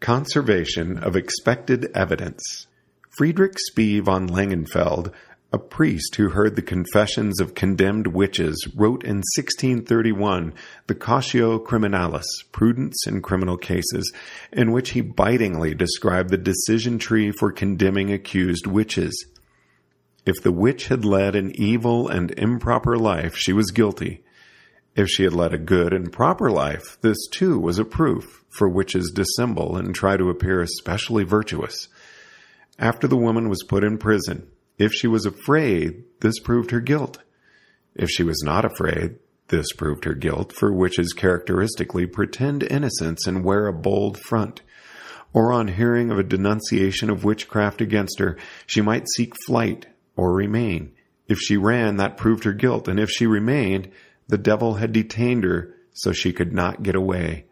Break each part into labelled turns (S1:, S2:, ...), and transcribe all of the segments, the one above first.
S1: Conservation of Expected Evidence. Friedrich Spee von Langenfeld, a priest who heard the confessions of condemned witches, wrote in 1631 the Cautio Criminalis, Prudence in Criminal Cases, in which he bitingly described the decision tree for condemning accused witches. If the witch had led an evil and improper life, she was guilty. If she had led a good and proper life, this too was a proof, for witches dissemble and try to appear especially virtuous. After the woman was put in prison, if she was afraid, this proved her guilt. If she was not afraid, this proved her guilt, for witches characteristically pretend innocence and wear a bold front. Or on hearing of a denunciation of witchcraft against her, she might seek flight or remain. If she ran, that proved her guilt, and if she remained, the devil had detained her so she could not get away.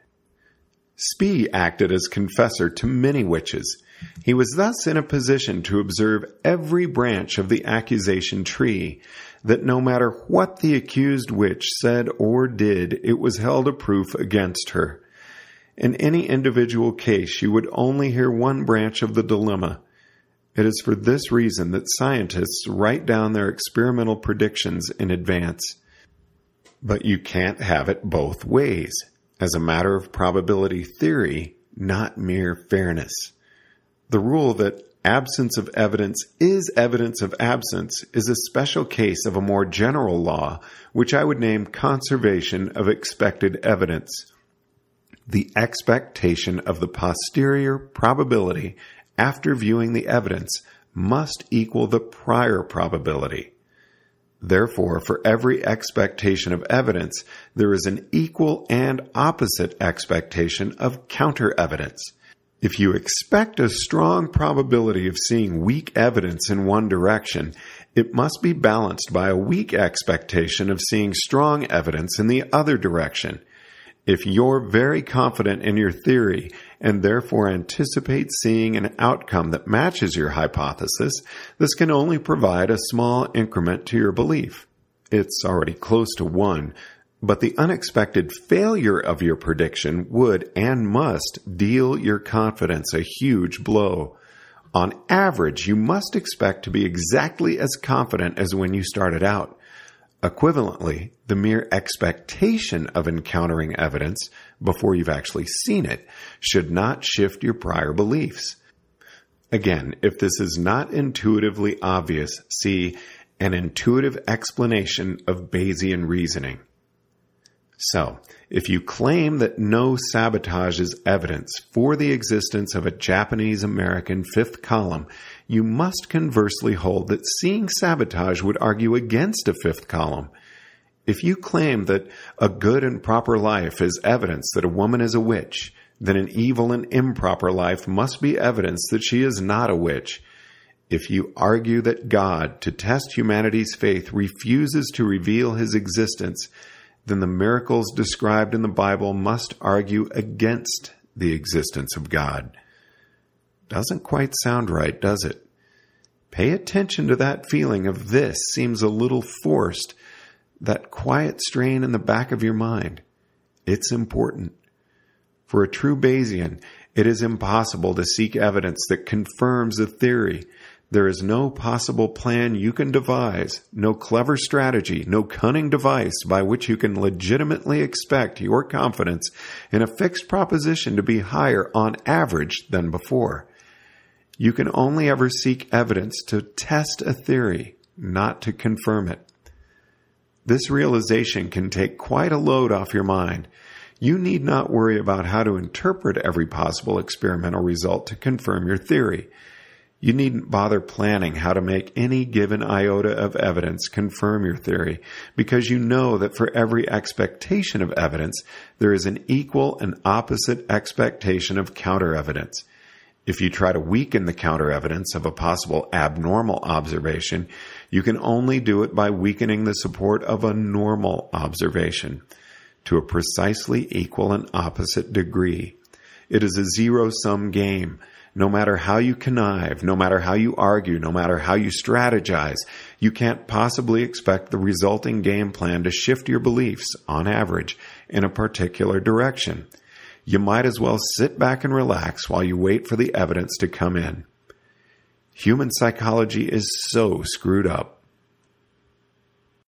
S1: Spee acted as confessor to many witches. He was thus in a position to observe every branch of the accusation tree, that no matter what the accused witch said or did, it was held a proof against her. In any individual case, you would only hear one branch of the dilemma. It is for this reason that scientists write down their experimental predictions in advance. But you can't have it both ways, as a matter of probability theory, not mere fairness. The rule that absence of evidence is evidence of absence is a special case of a more general law, which I would name conservation of expected evidence. The expectation of the posterior probability after viewing the evidence must equal the prior probability. Therefore, for every expectation of evidence, there is an equal and opposite expectation of counter evidence. If you expect a strong probability of seeing weak evidence in one direction, it must be balanced by a weak expectation of seeing strong evidence in the other direction. If you're very confident in your theory and therefore anticipate seeing an outcome that matches your hypothesis, this can only provide a small increment to your belief. It's already close to one, but the unexpected failure of your prediction would and must deal your confidence a huge blow. On average, you must expect to be exactly as confident as when you started out. Equivalently, the mere expectation of encountering evidence before you've actually seen it should not shift your prior beliefs. Again, if this is not intuitively obvious, see an intuitive explanation of Bayesian reasoning. So, if you claim that no sabotage is evidence for the existence of a Japanese American fifth column, you must conversely hold that seeing sabotage would argue against a fifth column. If you claim that a good and proper life is evidence that a woman is a witch, then an evil and improper life must be evidence that she is not a witch. If you argue that God, to test humanity's faith, refuses to reveal his existence, then the miracles described in the Bible must argue against the existence of God. Doesn't quite sound right, does it? Pay attention to that feeling of this seems a little forced, that quiet strain in the back of your mind. It's important. For a true Bayesian, it is impossible to seek evidence that confirms a theory there is no possible plan you can devise, no clever strategy, no cunning device by which you can legitimately expect your confidence in a fixed proposition to be higher on average than before. You can only ever seek evidence to test a theory, not to confirm it. This realization can take quite a load off your mind. You need not worry about how to interpret every possible experimental result to confirm your theory. You needn't bother planning how to make any given iota of evidence confirm your theory because you know that for every expectation of evidence, there is an equal and opposite expectation of counter evidence. If you try to weaken the counter evidence of a possible abnormal observation, you can only do it by weakening the support of a normal observation to a precisely equal and opposite degree. It is a zero sum game no matter how you connive, no matter how you argue, no matter how you strategize, you can't possibly expect the resulting game plan to shift your beliefs, on average, in a particular direction. you might as well sit back and relax while you wait for the evidence to come in. Human psychology is so screwed up.